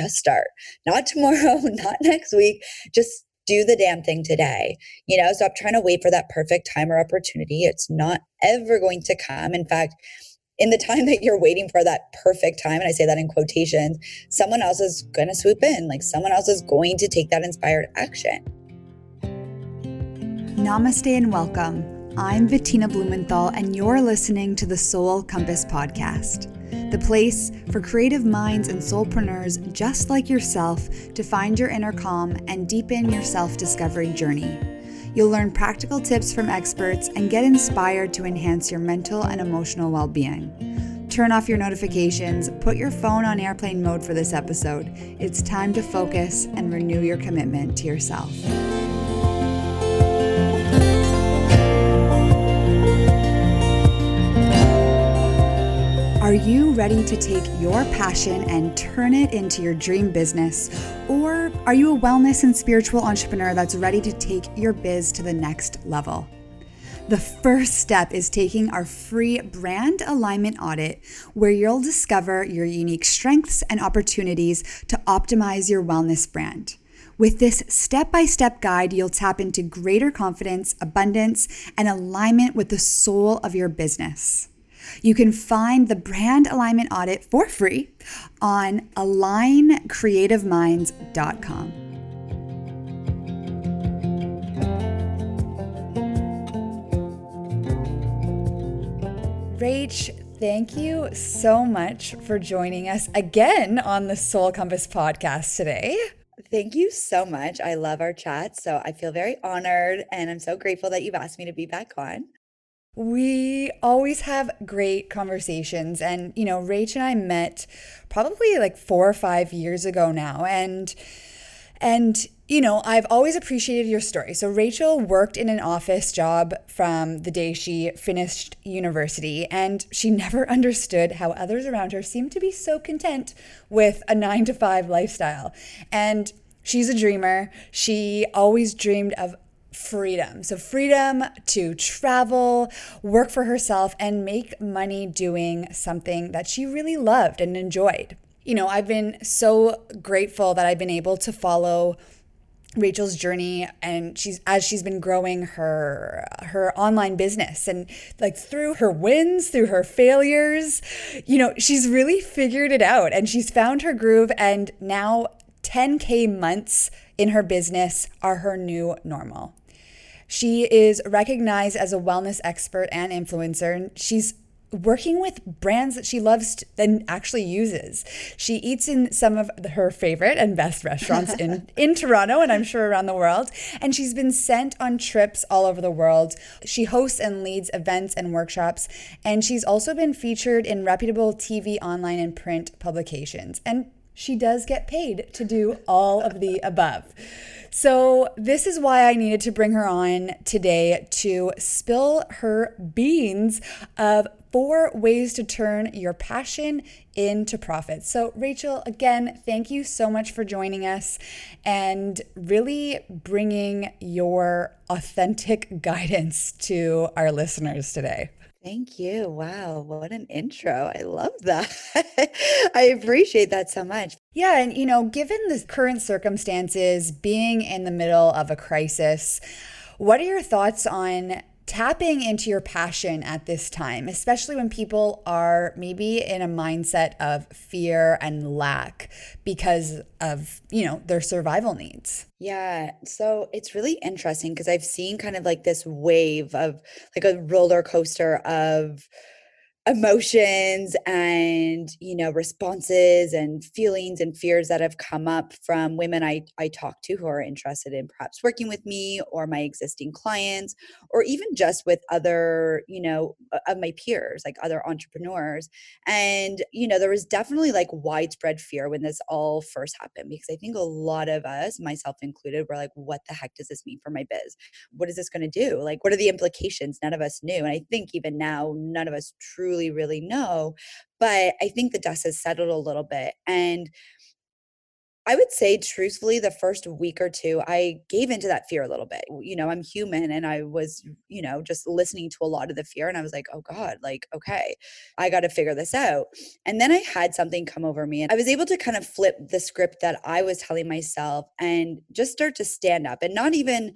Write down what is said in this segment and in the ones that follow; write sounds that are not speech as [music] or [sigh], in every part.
just start. Not tomorrow, [laughs] not next week. Just do the damn thing today. You know, stop trying to wait for that perfect time or opportunity. It's not ever going to come. In fact, in the time [laughs] that you're waiting for that perfect time, and I say that in quotations, someone else is going to swoop in. Like someone else is going to take that inspired action. Namaste and welcome. I'm Bettina Blumenthal, and you're listening to the Soul Compass Podcast, the place for creative minds and soulpreneurs just like yourself to find your inner calm and deepen your self discovery journey. You'll learn practical tips from experts and get inspired to enhance your mental and emotional well being. Turn off your notifications, put your phone on airplane mode for this episode. It's time to focus and renew your commitment to yourself. Are you ready to take your passion and turn it into your dream business? Or are you a wellness and spiritual entrepreneur that's ready to take your biz to the next level? The first step is taking our free brand alignment audit, where you'll discover your unique strengths and opportunities to optimize your wellness brand. With this step by step guide, you'll tap into greater confidence, abundance, and alignment with the soul of your business. You can find the brand alignment audit for free on aligncreativeminds.com. Rach, thank you so much for joining us again on the Soul Compass podcast today. Thank you so much. I love our chat. So I feel very honored and I'm so grateful that you've asked me to be back on. We always have great conversations. And, you know, Rach and I met probably like four or five years ago now. And, and, you know, I've always appreciated your story. So, Rachel worked in an office job from the day she finished university, and she [laughs] never understood how others around her seemed to be so content with a nine to five lifestyle. And she's a dreamer. She always dreamed of freedom. So, freedom to travel, work for herself, and make money doing something that she really loved and enjoyed. You know, I've been so grateful that I've been able to follow Rachel's journey and she's as she's been growing her her online business and like through her wins through her failures you know she's really figured it out and she's found her groove and now 10k months in her business are her new normal she is recognized as a wellness expert and influencer, and she's working with brands that she loves and actually uses. She eats in some of her favorite and best restaurants in, [laughs] in Toronto and I'm sure around the world. And she's been sent on trips all over the world. She hosts and leads events and workshops. And she's also been featured in reputable TV, online, and print publications. And she does get paid to do all of the above. So, this is why I needed to bring her on today to spill her beans of four ways to turn your passion into profit. So, Rachel, again, thank you so much for joining us and really bringing your authentic [laughs] guidance to our listeners today. Thank you. Wow, what an intro. I love that. [laughs] I appreciate that so much. Yeah, and you know, given the current circumstances, being in the middle of a crisis, what are your thoughts on tapping into your passion at this time, especially when people are maybe in a mindset of fear and lack because of, you know, their survival needs. Yeah. So it's really interesting because I've seen kind of like this wave of like a roller coaster of emotions and you know responses and feelings and fears that have come up from women I, I talk to who are interested in perhaps working with me or my existing clients or even just with other you know of my peers like other entrepreneurs. And you know there was definitely like widespread fear when this all first happened because i think a lot of us myself included were like what the heck does this mean for my biz? What is this going to do? Like what are the implications? None of us knew. And i think even now none of us truly truly, really know. But I think the dust has settled a little bit. And I would say truthfully, the first week or 2, I gave into that fear a little bit. You know, I'm human and I was, you know, just listening to a lot of the fear and I was like, "Oh god, like, okay, I gotta figure this out." And then I had something come over me and I was able to kind of flip the script that I was telling myself and just start to stand up and not even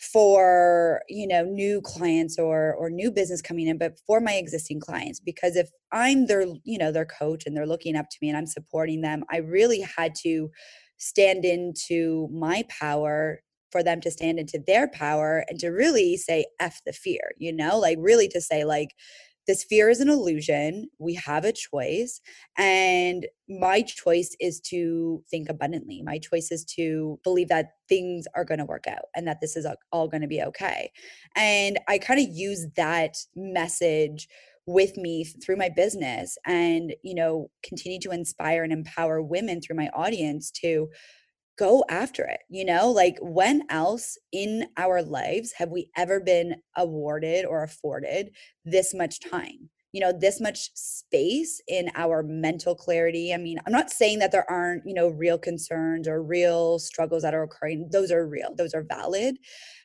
for, you know, new clients or or new business coming in, but for my existing clients. Because if I'm their, you know, their coach and they're looking up to me and I'm supporting them, I really had to stand into my power for them to stand into their power and to really say F the fear, you know? Like really to say like this fear is an illusion. We have a choice. And my choice is to think abundantly. My choice is to believe that things are going to work out and that this is all going to be okay. And I kind of use that message with me through my business and you know continue to inspire and empower women through my audience to go after it, you know? Like, when else in our lives have we ever been awarded or afforded this much time? You know, this much space in our mental clarity. I mean, I'm not saying that there aren't, you know, real concerns or real struggles that are occurring. Those are real, those are valid.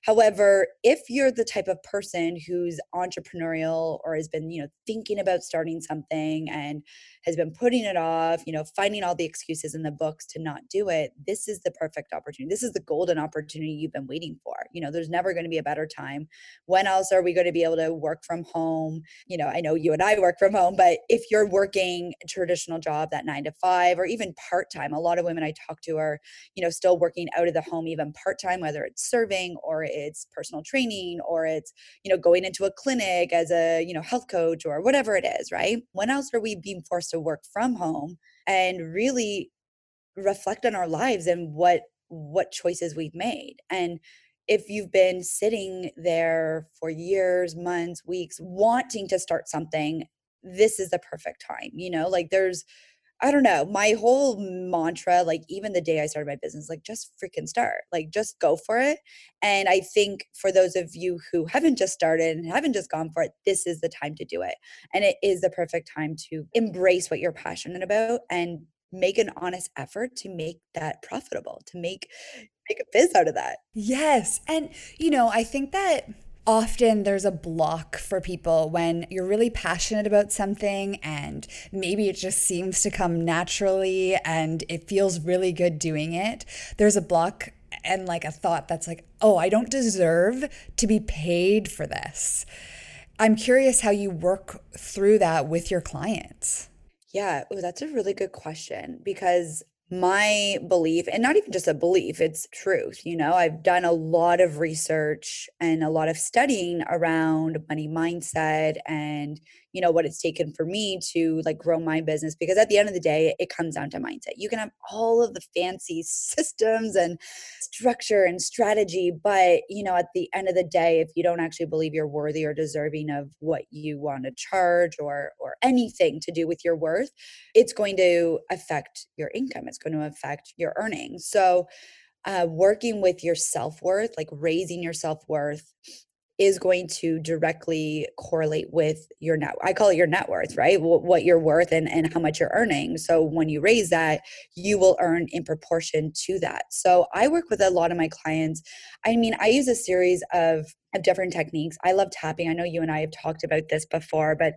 However, if you're the type of person who's entrepreneurial or has been, you know, thinking about starting something and has been putting it off, you know, finding all the excuses in the books to not do it, this is the perfect opportunity. This is the golden opportunity you've been waiting for. You know, there's never going to be a better time. When else are we going to be able to work from home? You know, I know you and I work from home, but if you're working a traditional job that 9 to 5 or even part-time, a lot of women I talk to are, you know, still working out of the home even part-time whether it's serving or it's personal training or it's, you know, going into a clinic as a, you know, health coach or whatever it is, right? When else are we being forced to work from home and really reflect on our lives and what what choices we've made and if you've been sitting there for years months weeks wanting to start something this is the perfect time you know like there's I don't know, my whole mantra, like even the day I started my business, like just freaking start, like just go for it. And I think for those of you who haven't just started and haven't just gone for it, this is the time to do it. And it is the perfect time to embrace what you're passionate about and make an honest effort to make that profitable, to make make a biz out of that. Yes. And you know, I think that often there's a block for people when you're really passionate about something and maybe it just seems to come naturally and it feels really good doing it. There's a block and like a thought that's like, oh, I don't deserve to be paid for this. I'm curious how you work through that with your clients. Yeah, ooh, that's a really good question because my belief, and not even just a belief, it's truth, you know, I've done a lot of research and a lot of studying around money mindset and, you know, what it's taken for me to like grow my business because at the end of the day, it comes down to mindset. You can have all of the fancy [laughs] systems and structure and strategy, but, you know, at the end of the day, if you don't actually believe you're worthy or deserving of what you want to charge or or anything to do with your worth, it's going to affect your income. It's going to affect your earnings. So, uh, working with your self worth, like raising your self worth, is going to directly correlate with your net. I call it your net worth, right? What you're worth and, and how much you're earning. So when you raise that, you will earn in proportion to that. So I work with a lot of my clients. I mean, I use a series of of different techniques. I love tapping. I know you and I have talked about this before, but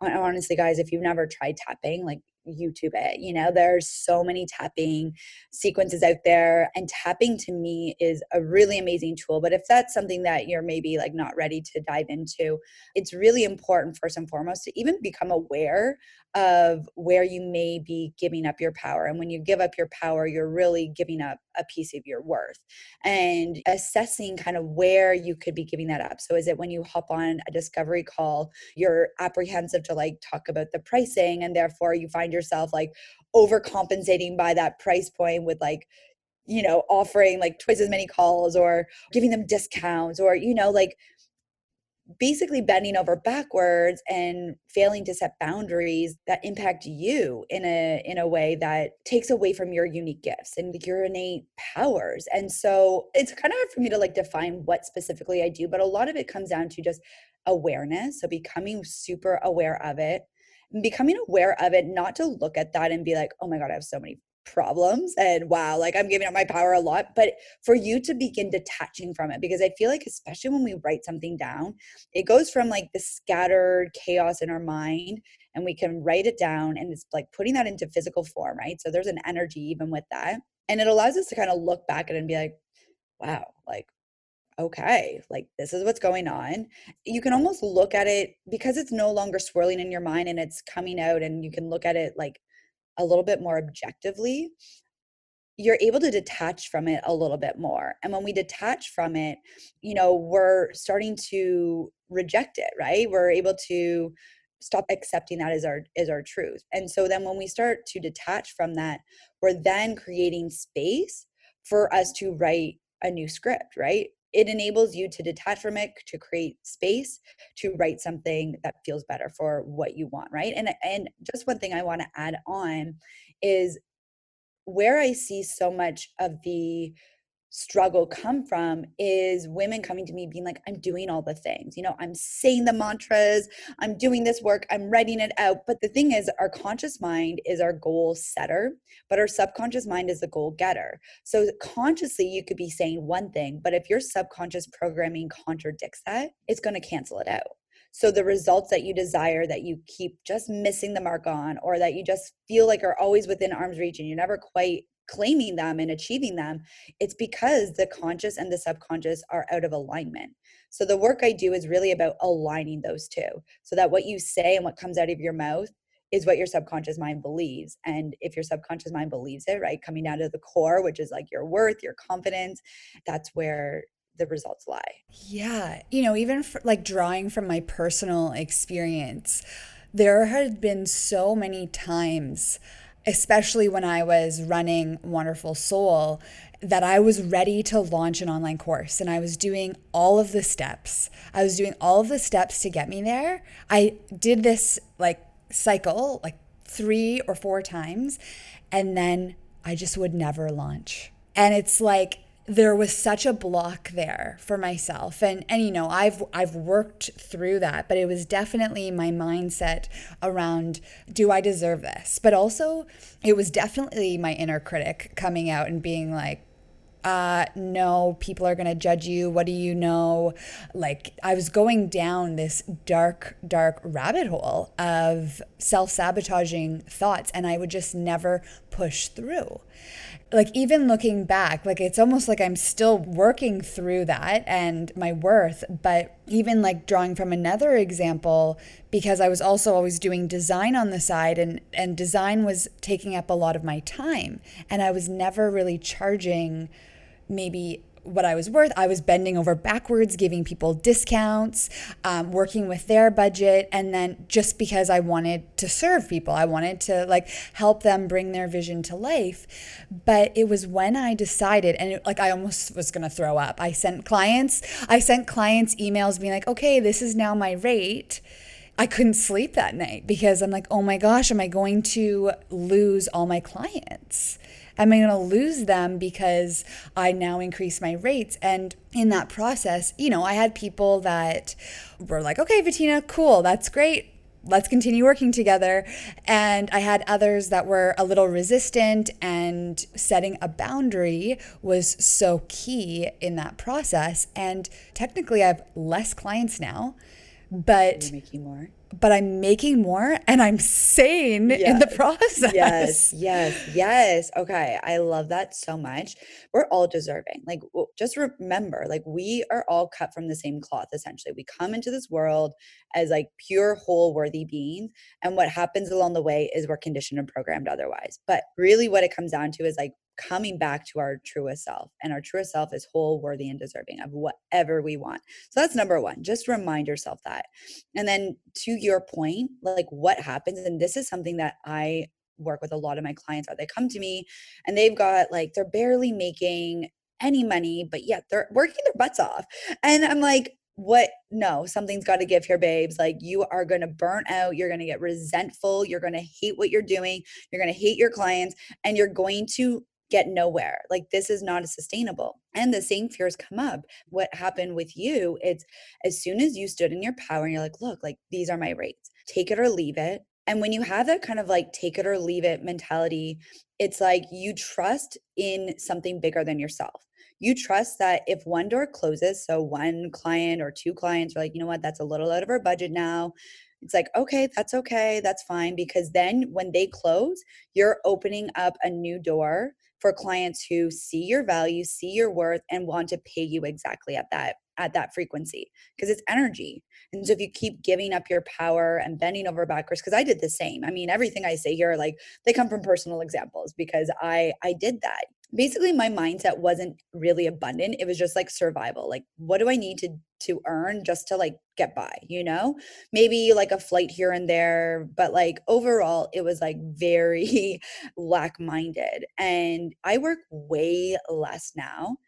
honestly, guys, if you've never tried tapping, like YouTube it. You know, there's so many tapping sequences out there, and tapping to me is a really amazing tool. But if that's something that you're maybe like not ready to dive into, it's really important, first and foremost, to even become aware of where you may be giving up your power. And when you give up your power, you're really giving up a piece of your worth and assessing kind of where you could be giving that up. So, is it when you hop on a discovery call, you're apprehensive to like talk about the pricing, and therefore you find yourself like overcompensating by that price point with like, you know, offering like twice as many calls or giving them discounts or, you know, like basically bending over backwards and failing to set boundaries that impact you in a in a way that takes away from your unique gifts and your innate powers. And so it's kind of hard for me to like define what specifically i do but a lot of it comes down to just awareness so becoming super aware of it and becoming aware of it not to look at that and be like oh my god i have so many problems and wow, like I'm giving up my power a lot, but for you to begin detaching from it, because I feel like, especially when we write something down, it goes from like the scattered chaos in our mind and we can write it down and it's like putting that into physical form, right? So there's an energy even with that. And it allows us to kind of look back at it and be like, wow, like okay, like this is what's going on. You can almost look at it because it's no longer swirling in your mind and it's coming out, and you can look at it like a little bit more objectively. You're able to detach from it a little bit more. And when we detach from it, you know, we're starting to reject it, right? We're able to stop accepting that as our as our truth. And so then when we start to detach from that, we're then creating space for us to write a new script, right? It enables you to detach from it to create space to write something that feels better for what you want right? And and just one thing i want to add on is where i see so much of the struggle come from is women coming to me being like i'm doing all the things you know i'm saying the mantras i'm doing this work i'm writing it out. But the thing is our conscious mind is our goal setter but our subconscious mind is the goal getter. So consciously you could be saying one thing but if your subconscious programming contradicts that it's going to cancel it out. So the results that you desire that you keep just missing the mark on or that you just feel like are always within arm's reach and you're never quite claiming them and achieving them, it's because the conscious and the subconscious are out of alignment. So the work I do is really about aligning those two so that what you say and what comes out of your mouth is what your subconscious mind believes. And if your subconscious mind believes it, right, coming down to the core, which is like your worth, your confidence, that's where the results lie. Yeah. You know, even for, like drawing from my personal experience, there had been so many times especially when I was running Wonderful Soul, that I was ready to launch an online course and I was doing all of the steps. I was doing all of the steps to get me there. I did this like cycle like three or four times and then I just would never launch. And it's like there was such a block there for myself and and you know I've I've worked through that but it was definitely my mindset around do I deserve this but also it was definitely my inner critic coming out and being like uh, no, people are going to judge you. What do you know? Like, I was going down this dark, dark rabbit hole of self sabotaging thoughts, and I would just never push through like even looking back like it's almost like i'm still working through that and my worth but even like drawing from another example because i was also always doing design on the side and and design was taking up a lot of my time and i was never really charging maybe what I was worth. I was bending over backwards, giving people discounts, um, working with their budget. And then just because I wanted to serve people, I wanted to like help them bring their vision to life. But it was when I decided, and it, like I almost was going to throw up. I sent clients, I sent clients emails being like, okay, this is now my rate. I couldn't sleep that night because I'm like, oh my gosh, am I going to lose all my clients? Am I going to lose them because I now increase my rates? And in that process, you know, I had people that were like, okay, Bettina, cool, that's great let's continue working together. And I had others that were a little resistant, and setting a boundary was so key in that process. And technically, I have less clients now, but You're making more but I'm making more and I'm sane yes. in the process. Yes, yes, yes. Okay. I love that so much. We're all deserving. Like, just remember, like, we are all cut from the same cloth, essentially. We come into this world as like pure, whole, worthy beings. And what happens along the way is we're conditioned and programmed otherwise. But really, what it comes down to is like, coming back to our truest self. And our truest self is whole, worthy, and deserving of whatever we want. So that's number one. Just remind yourself that. And then to your point, like what happens, and this is something that I work with a lot of my clients are they come to me and they've got like they're barely making any money, but yet they're working their butts off. And I'm like, what no something's got to give here babes like you are going to burn out you're going to get resentful you're going to hate what you're doing you're going to hate your clients and you're going to get nowhere. Like this is not sustainable. And the same fears come up. What happened with you, it's as soon as you stood in your power and you're like, look, like these are my rates. Take it or leave it. And when you have that kind of like take it or leave it mentality, it's like you trust in something bigger than yourself. You trust that if one door closes, so one client or two clients are like, you know what, that's a little out of our budget now. It's like, okay, that's okay, that's fine. Because then when they close, you're opening up a new door for clients who see your value, see your worth, and want to pay you exactly at that at that frequency because it's energy. And so if you keep giving up your power and bending over backwards, because I did the same. I mean, everything I say here, like they come from personal examples because I I did that. Basically, my mindset wasn't really abundant. It was just like survival. Like, what do I need to to earn just to like get by, you know? Maybe like a flight here and there, but like overall, it was like very [laughs] lack-minded. And I work way less now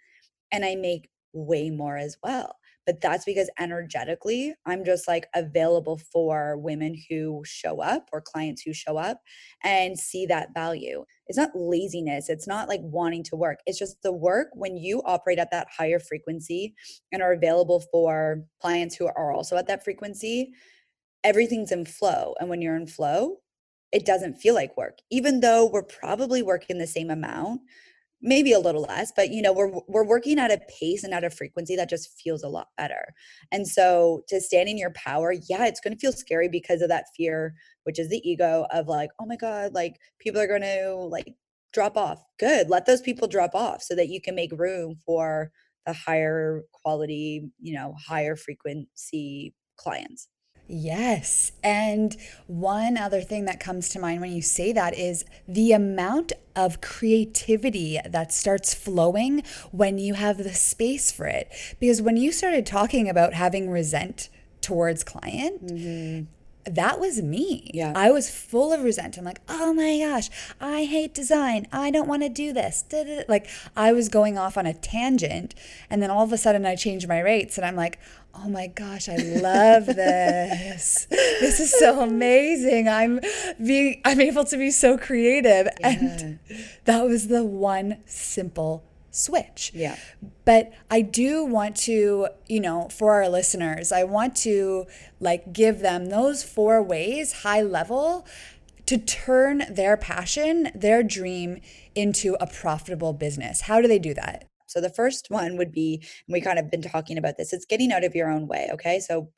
and I make way more as well. But that's because energetically, I'm just like available for women who show up or clients who show up and see that value. It's not laziness, it's not like wanting to work. It's just the work when you operate at that higher frequency and are available for clients who are also at that frequency, everything's in flow. And when you're in flow, it doesn't feel like work, even though we're probably working the same amount maybe a little less but you know we're we're working at a pace and at a frequency that just feels a lot better. And so to stand in your power yeah it's going to feel scary because of that fear which is the ego of like oh my god like people are going to like drop off. Good let those people drop off so that you can make room for the higher quality you know higher frequency clients Yes. And one other thing that comes to mind when you say that is the amount of creativity that starts flowing when you have the space for it. Because when you started talking about having resent towards client, mm-hmm that was me. Yeah. I was full of resentment. I'm like, oh my gosh, I hate design. I don't want to do this. Da-da-da. Like I was going off on a tangent. And then all of a sudden I changed my rates and I'm like, oh my gosh, I love [laughs] this. this is so amazing. I'm being I'm able to be so creative. Yeah. And that was the one simple switch. Yeah. But I do want to, you know, for our listeners, I want to like give them those four ways, high level, to turn their passion, their dream into a profitable business. How do they do that? So the first one would be, and we kind of been talking about this, it's getting out of your own way. Okay. So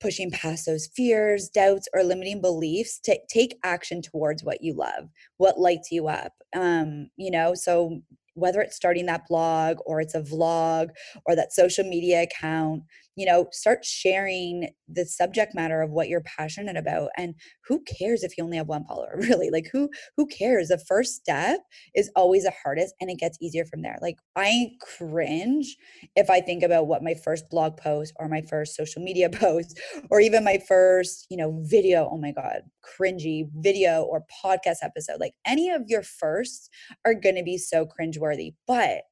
pushing past those fears, doubts, or limiting beliefs to take action towards what you love, what lights you up. Um, you know, so whether it's starting that blog or it's a vlog or that social media account, you know, start sharing the subject matter of what you're passionate about. And who cares if you only have one follower, [laughs] really? Like who who cares? The first step is always the hardest and it gets easier from there. Like I cringe if I think about what my first blog post or my first social media [laughs] post or even my first, you know, video, oh my god, cringy video or podcast episode. Like any of your firsts are going to be so cringeworthy. But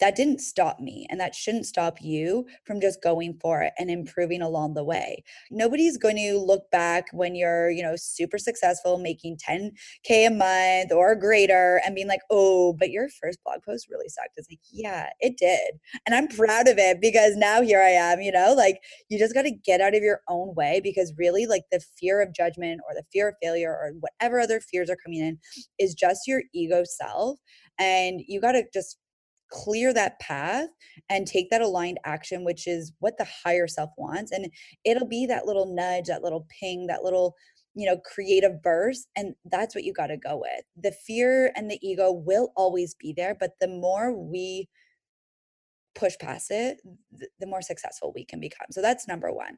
that didn't stop me and that shouldn't stop you from just going for it and improving along the way. Nobody's going to look back when you're you know super successful making 10k a month or greater and being like oh but your first blog post really sucked. It's like yeah it did. And i'm proud of it because now here i am you know like you just got to get out of your own way because really like the fear of judgment or the fear of failure or whatever other fears are coming in is just your ego self and you got to just clear that path and take that aligned action which is what the higher self wants and it'll be that little nudge that little ping that little you know creative burst and that's what you got to go with. The fear and the ego will always be there but the more we push past it the more successful we can become. So that's number 1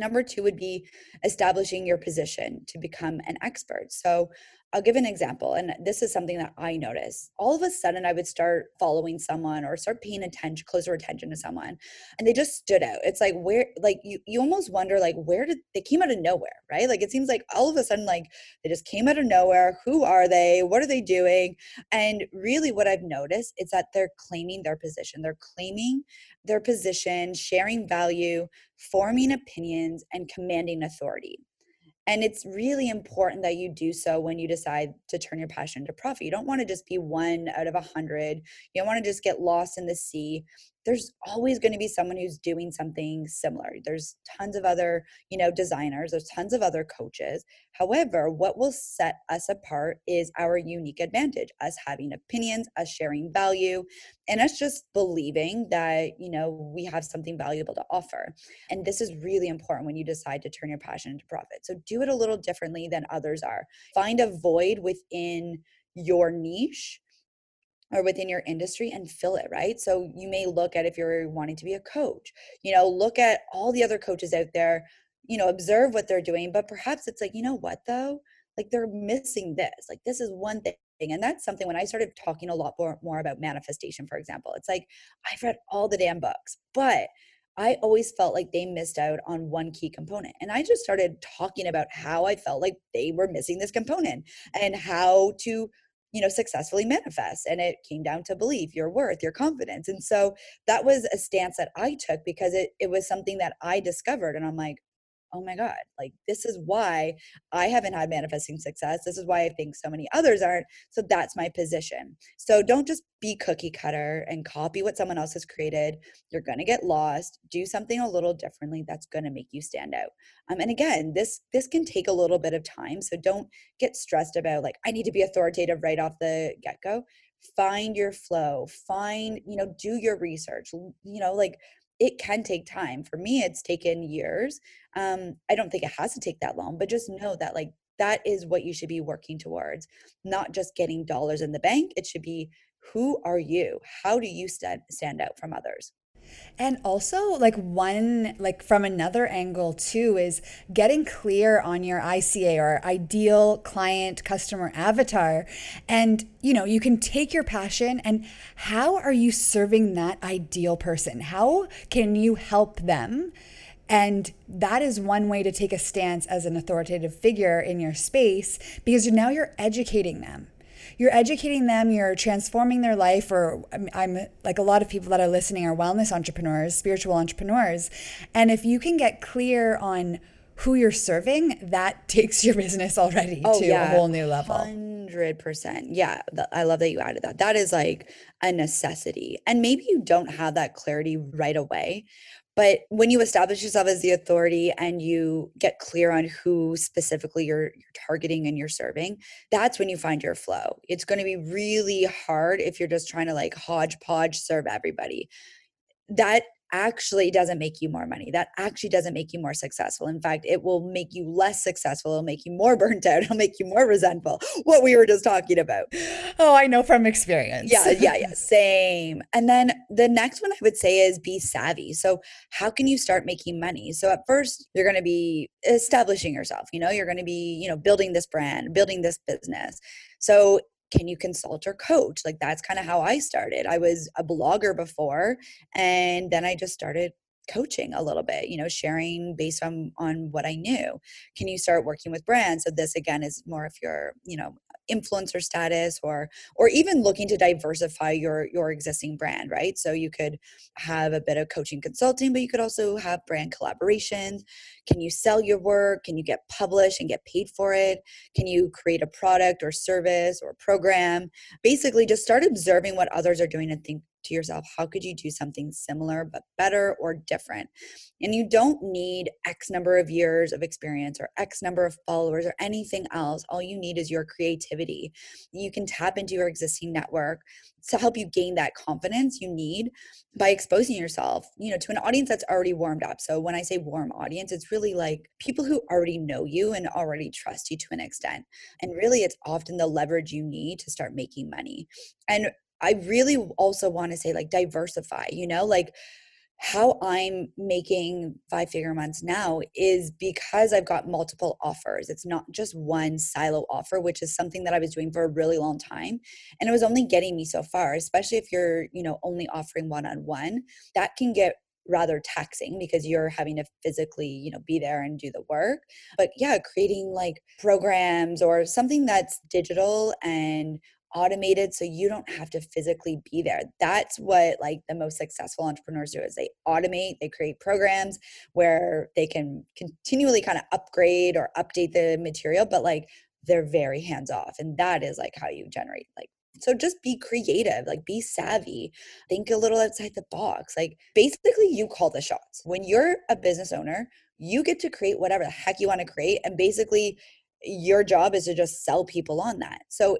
Number two would be establishing your position to become an expert. So I'll give an example, and this is something that I noticed. All of a sudden, I would start following someone or start paying attention, closer attention to someone, and they just stood out. It's like where, like you, you almost wonder, like where did they came out of nowhere, right? Like it seems like all of a sudden, like they just came out of nowhere. Who are they? What are they doing? And really, what I've noticed is that they're claiming their position. They're claiming their position, sharing value, forming opinions, and commanding authority. And it's really important that you do so when you decide to turn your passion into profit. You don't want to just be one out of a hundred. You don't want to just get lost in the sea. There's always going to be someone who's doing something similar. There's tons of other, you know, designers, there's tons of other coaches. However, what will set us apart is our unique advantage, us having opinions, us sharing value, and us just believing that, you know, we have something valuable to offer. And this is really important when you decide to turn your passion into profit. So do it a little differently than others are. Find a void within your niche or within your industry and fill it, right? So you may look at if you're wanting to be a coach, you know, look at all the other coaches out there, you know, observe what they're doing, but perhaps it's like, you know what though? Like they're missing this. Like this is one thing. And that's something when I started talking a lot more, more about manifestation, for example, it's like I've read all the damn books, but I always felt like they missed out on one key component. And I just started talking about how I felt like they were missing this component and how to you know successfully manifest and it came down to belief your worth your confidence and so that was a stance that i took because it, it was something that i discovered and i'm like oh my God, like this is why I haven't had manifesting success. This is why I think so many others aren't. So that's my position. So don't just be cookie cutter and copy what someone else has created. You're going to get lost. Do something a little differently that's going to make you stand out. Um, and again, this this can take a little bit of time. So don't get stressed about like I need to be authoritative right off the get go. Find your flow. Find you know do your research. You know like it can take time. For me, it's taken years. Um, I don't think it has to take that long, but just know that like that is what you should be working towards, not just getting dollars in the bank. It should be who are you? How do you stand stand out from others? And also, like, one, like, from another angle, too, is getting clear on your ICA or ideal client customer avatar. And, you know, you can take your passion and how are you serving that ideal person? How can you help them? And that is one way to take a stance as an authoritative figure in your space because now you're educating them you're educating them, you're transforming their life. Or I'm, I'm like a lot of people that are listening are wellness entrepreneurs, spiritual entrepreneurs. And if you can get clear on who you're serving, that [laughs] takes your business already oh, to yeah, a whole new level. 100%. Yeah. I love that you added that. That is like a necessity. And maybe you don't have that clarity right away, but when you establish yourself as the authority and you get clear on who specifically you're, you're targeting and you're serving, that's when you find your flow. It's going to be really hard if you're just trying to like hodgepodge serve everybody. That actually doesn't make you more money. That actually doesn't make you more successful. In fact, it will make you less successful. It'll make you more [laughs] burnt out. It'll make you more resentful. What we were just talking about. Oh, I know from experience. Yeah, yeah, yeah. [laughs] Same. And then the next one I would say is be savvy. So, how can you start making money? So, at first, you're going to be establishing yourself. You know, you're going to be, you know, building this brand, building this business. So, can you consult or coach? Like that's kind of how I started. I was a blogger before and then I just started coaching a little bit you know sharing based on on what i knew can you start working with brands so this again is more if you're you know influencer status or or even looking to diversify your your existing brand right? So you could have a bit of coaching consulting but you could also have brand collaborations. Can you sell your work? Can you get published and get paid for it? Can you create a product or service or program? Basically just start observing what others are doing and think to yourself, how could you do something similar but better or different? And you don't need X number of years of experience or X number of followers or anything else. All you need is your creativity. You can tap into your existing network to help you gain that confidence you need by exposing yourself you know to an audience that's already warmed up so when i say warm audience it's really like people who already know you and already trust you to an extent and really it's often the leverage you need to start making money and I really also want to say like diversify, you know, like how I'm making five figure months now is because I've got multiple offers. It's not just one silo offer, which is something that I was doing for a really long time. And it was only getting me so far, especially if you're, you know, only offering one on one. That can get rather taxing because you're having to physically you know be there and do the work but yeah creating like programs or something that's digital and automated so you don't have to physically be there that's what like the most successful entrepreneurs do is they automate they create programs where they can continually kind of upgrade or update the material but like they're very hands off and that is like how you generate like So just be creative, like be savvy, think a little outside the box. Like basically, you call the shots. When you're a business owner, you get to create whatever the heck you want to create. And basically, your job is to just sell people on that. So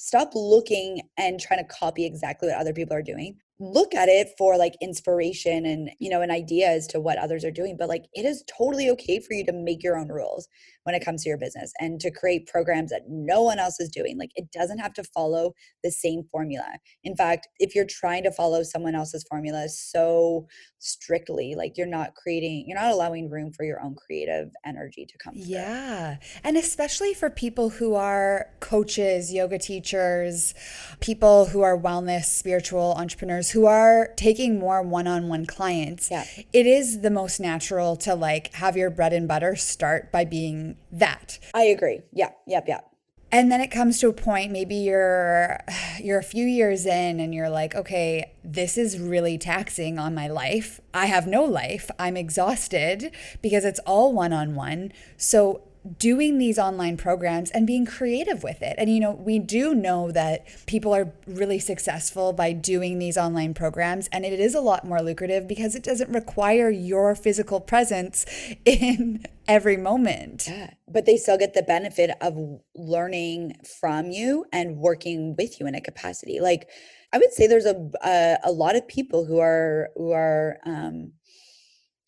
stop looking and trying to copy exactly what other people are doing. Look at it for like inspiration and you know an idea as to what others are doing but like it is totally okay for you to make your own rules when it comes to your business and to create programs that no one else is doing like it doesn't have to follow the same formula in fact if you're trying to follow someone else's formula so strictly like you're not creating you're not allowing room for your own creative energy to come through. yeah and especially for people who are coaches yoga teachers people who are wellness spiritual entrepreneurs who are taking more one-on-one clients yeah. it is the most natural to like have your bread and butter start by being that. I agree. Yeah yep yep. And then it comes to a point maybe you're [sighs] you're a few years in and you're like okay this is really taxing on my life. I have no life. I'm exhausted because it's all one-on-one. So doing these online programs and being creative with it. And, you know, we do know that people are really successful by doing these online programs, and it is a lot more lucrative because it doesn't require your physical presence [laughs] in every moment. Yeah. But they still get the benefit of learning from you and working with you in a capacity. Like, I would say there's a, a, a lot of people who are, who are, um,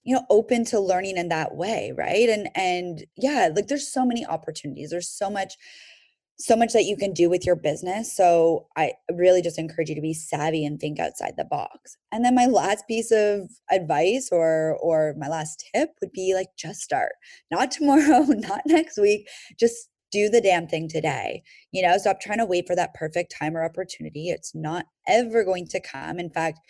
you know open to learning in that way right and and yeah like there's so many opportunities there's so much so much that you can do with your business so i really just encourage you to be savvy and think outside the box and then my last piece of advice or or my last tip would be like just start not [laughs] tomorrow not next week just do the damn thing today. You know, stop trying to wait for that perfect time or opportunity. It's not ever going to come. In fact,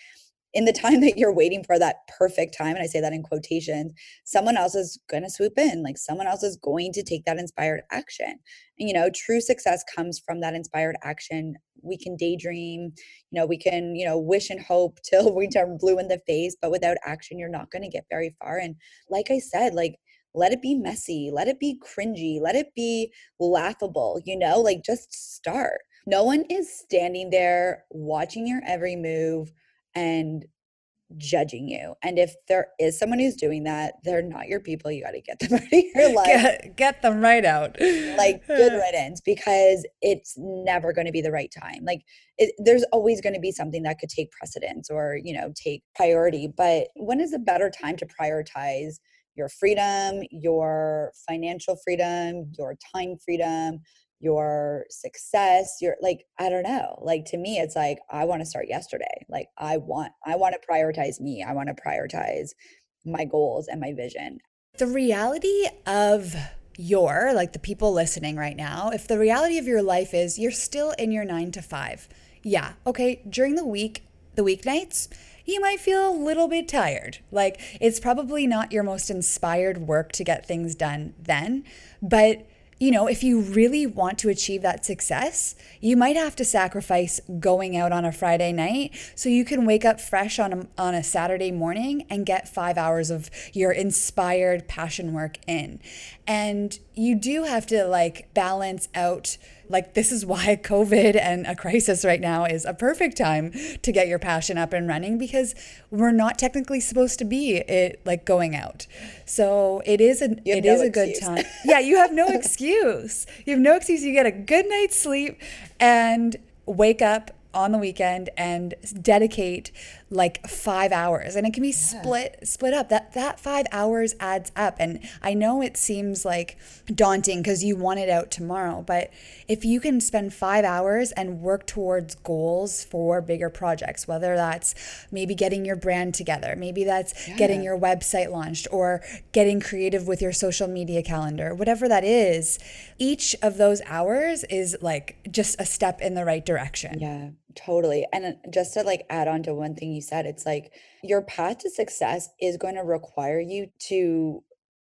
in the time that you're waiting for that perfect time, and I say that in quotations, someone else is going to swoop in. Like someone else is going to take that inspired action. And, you know, true success comes from that inspired action. We can daydream, you know, we can, you know, wish and hope [laughs] till we turn blue in the face, but without action, you're not going to get very far. And like I said, like, let it be messy, let it be cringy, let it be laughable, you know, like just start. No one is standing there watching your every move and judging you. And if there is someone who's doing that, they're not your people. You got to get [laughs] them out of your [laughs] life. Get, get them right out. like good [laughs] riddance because it's never going to be the right time. Like it, there's always going to be something that could take precedence or, you know, take priority. But when is a better time to prioritize your freedom, your financial freedom, your time freedom? Your success your like i don't know like to me it's like i want to start yesterday like i want i want to prioritize me i want to prioritize my goals and my vision the reality of your like the people listening right now if the reality of your life is you're still in your 9 to 5 yeah okay during the week the weeknights you might feel a little bit tired. Like it's probably not your most inspired work to get things done then, but you know, if you really want to achieve that success, you might have to sacrifice going out on a Friday night so you can wake up fresh on a, on a Saturday morning and get five hours of your inspired passion work in. And you do have to like balance out like this is why [laughs] covid and a crisis right now is a perfect time to get your passion up and running because we're not technically supposed to be it like going out. So it is a it no is a good time. [laughs] Yeah you have no excuse. You have no excuse. You get a good night's sleep and wake up on the weekend and dedicate like five hours and it can be yeah. split split up that that five hours adds up and i know it seems like daunting because you want it out tomorrow but if you can spend five hours and work towards goals for bigger projects whether that's maybe getting your brand together maybe that's yeah. getting your website launched or getting creative with your social media calendar whatever that is each of those hours is like just a step in the right direction yeah Totally. And just to like add on to one thing you said, it's like your path to success is going to require you to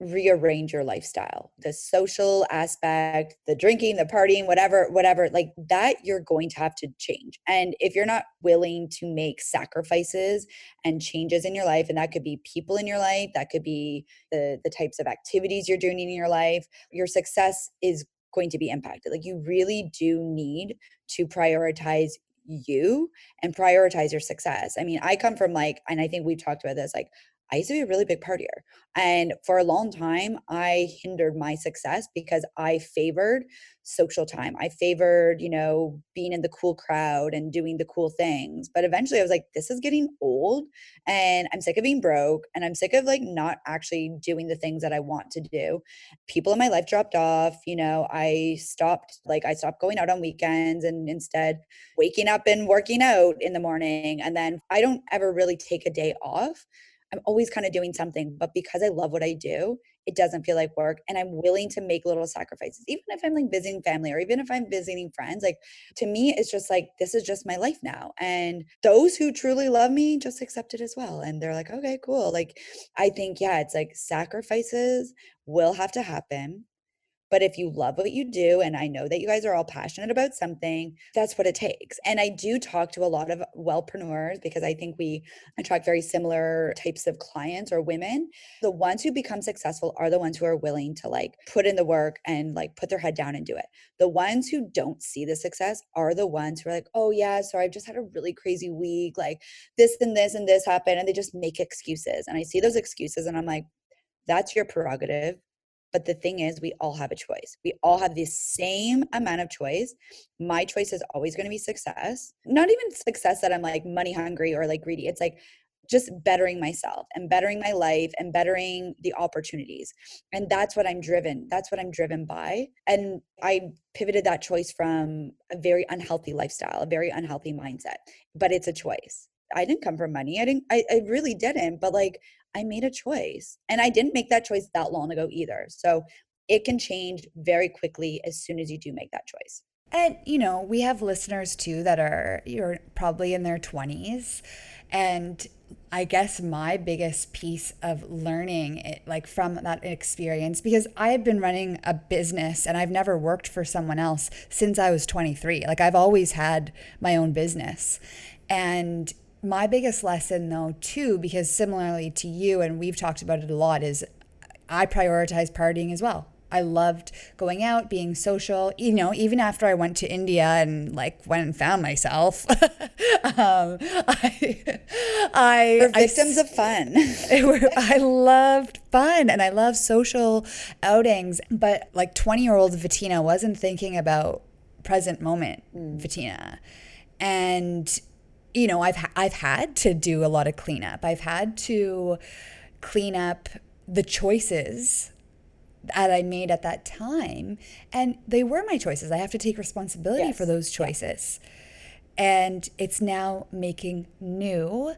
rearrange your lifestyle the social aspect the drinking the partying whatever whatever like that you're going to have to change and if you're not willing to make sacrifices and changes in your life and that could be people in your life that could be the the types of activities you're doing in your life your success is going to be impacted. Like you really do need to prioritize you and prioritize your success. I mean, I come from like, and I think we've talked about this, like I used to be a really big partier. And for a long time, I hindered my success because I favored social time. I favored, you know, being in the cool crowd and doing the cool things. But eventually I was like, this is getting old and I'm sick of being broke and I'm sick of like not actually doing the things that I want to do. People in my life dropped off, you know, I stopped like I stopped going out on weekends and instead waking up and working out in the morning and then I don't ever really take a day off I'm always kind of doing something, but because I love what I do, it doesn't feel like work. And I'm willing to make little sacrifices, even if I'm like visiting family or even if I'm visiting friends. Like to me, it's just like, this is just my life now. And those who truly love me just accept it as well. And they're like, okay, cool. Like I think, yeah, it's like sacrifices will have to happen. But if you love what you do, and I know that you guys are all passionate about something, that's what it takes. And I do talk to a lot of wellpreneurs because I think we attract very similar types of clients or women. The ones who become successful are the ones who are willing to like put in the work and like put their head down and do it. The ones who don't see the success are the ones who are like, oh, yeah, so I've just had a really crazy week. Like this and this and this happened. And they just make excuses. And I see those excuses and I'm like, that's your prerogative but the thing is, we all have a choice. We all have the same amount of choice. My choice is always going to be success. Not even success that I'm like money hungry or like greedy. It's like just bettering myself and bettering my life and bettering the opportunities. And that's what I'm driven. That's what I'm driven by. And I pivoted that choice from a very unhealthy lifestyle, a very unhealthy mindset, but it's a choice. I didn't come from money. I didn't, I, I really didn't. But like, I made a choice. And I didn't make that choice that long ago either. So it can change very quickly as soon as you do make that choice. And you know, we have listeners too that are you're probably in their 20s and I guess my biggest piece of learning it, like from that experience because I have been running a business and I've never worked for someone else since I was 23. Like I've always had my own business. And my biggest lesson though too because similarly to you and we've talked about it a lot is i prioritize partying as well. I loved going out being social you know even after i went to india and like went and found myself. [laughs] Um, i i We're victims I, of fun. [laughs] I loved fun and i love social outings. But like 20 year old Vatina wasn't thinking about present moment mm. Vatina. And you know, I've I've had to do a lot of cleanup. I've had to clean up the choices that I made at that time, and they were my choices. I have to take responsibility yes. for those choices. And it's now making new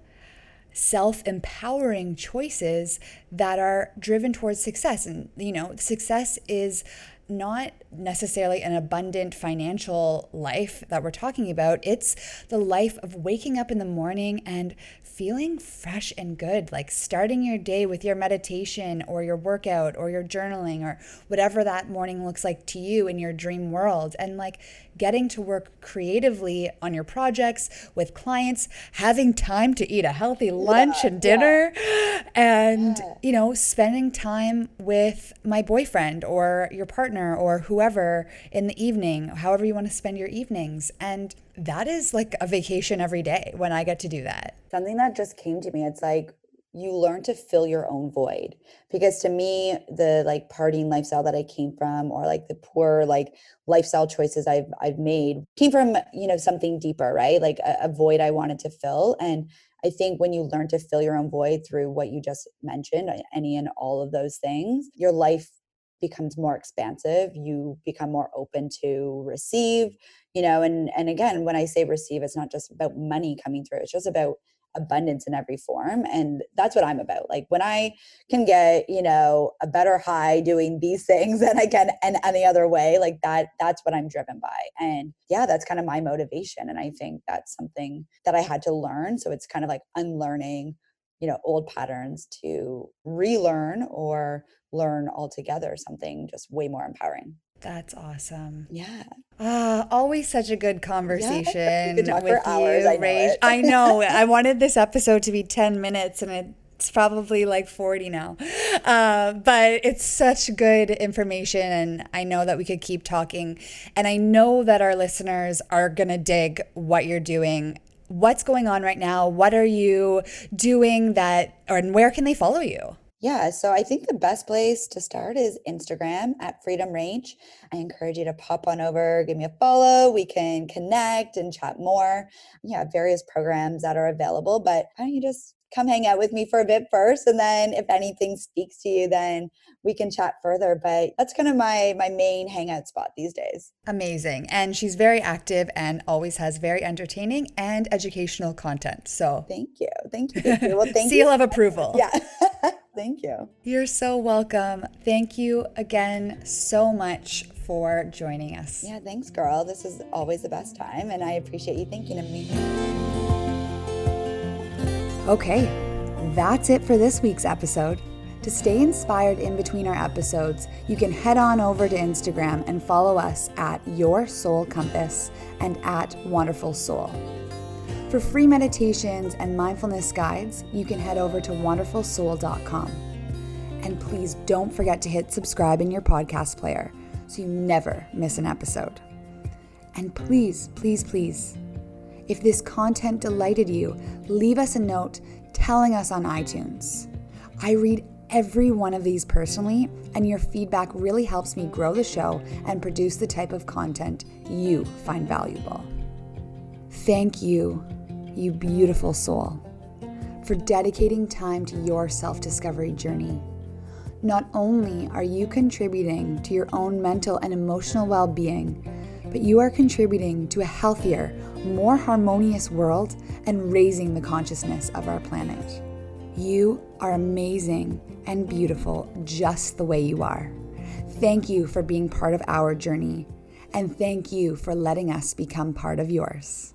self-empowering choices that are driven towards success and you know success is not necessarily an abundant financial life that we're talking about. It's the life of waking up in the morning and feeling fresh and good, like starting your day with your meditation or your workout or your journaling or whatever that morning looks like to you in your dream world. And like getting to work creatively on your projects with clients, having time to eat a healthy lunch yeah, and dinner, yeah. and, yeah. you know, spending time with my boyfriend or your partner or whoever in the evening, however you want to spend your evenings. And that is like a vacation every day when I get to do that. Something that just came to me, it's like you learn to fill your own void. Because to me, the like partying lifestyle that I came from, or like the poor like lifestyle choices I've I've made came from, you know, something deeper, right? Like a, a void I wanted to fill. And I think when you learn to fill your own void through what you just mentioned, any and all of those things, your life becomes more expansive you become more open to receive you know and and again when i say receive it's not just about money coming through it's just about abundance in every form and that's what i'm about like when i can get you know a better high doing these [laughs] things than i can and any other way like that that's what i'm driven by and yeah that's kind of my motivation and i think that's something that i had to learn so it's kind of like unlearning you know old patterns to relearn or learn altogether something just way more empowering that's awesome. Yeah. Uh, always such a good conversation yeah, with you, hours, I Rach. I know. [laughs] I wanted this episode to be 10 minutes and it it's probably like 40 now. Uh, but it's such good information. And I know that we could keep talking. And I know that our listeners are going to dig what you're doing. What's going on right now? What are you doing that, or and where can they follow you? Yeah, so I think the best place to start is Instagram at Freedom Range. I encourage you to pop on over, give me a follow. We can connect and chat more. Yeah, various programs that are available, but why don't you just come hang out with me for a bit first and then if anything speaks to you then we can chat further but that's kind of my my main hangout spot these days amazing and she's very active and always has very entertaining and educational content so thank you thank you, thank you. well [laughs] thank seal you seal of approval yeah [laughs] thank you. You're so welcome. Thank you again so much for joining us. Yeah thanks girl. This is always the best time and i appreciate you thinking of me. Okay, that's it for this week's episode. To stay inspired in between our episodes, you can head on over to Instagram and follow us at Your Soul Compass and at Wonderful Soul. For free meditations and mindfulness guides, you can head over to wonderfulsoul.com. And please don't forget to hit subscribe in your podcast player so you never miss an episode. And please, please, please, if this content delighted you, leave us a note telling us on iTunes. I read every one of these personally, and your feedback really helps me grow the show and produce the type of content you find valuable. Thank you, you beautiful soul, for dedicating time to your self discovery journey. Not only are you contributing to your own mental and emotional well being, but you are contributing to a healthier, more harmonious world and raising the consciousness of our planet. You are amazing and beautiful just the way you are. Thank you for being part of our journey, and thank you for letting us become part of yours.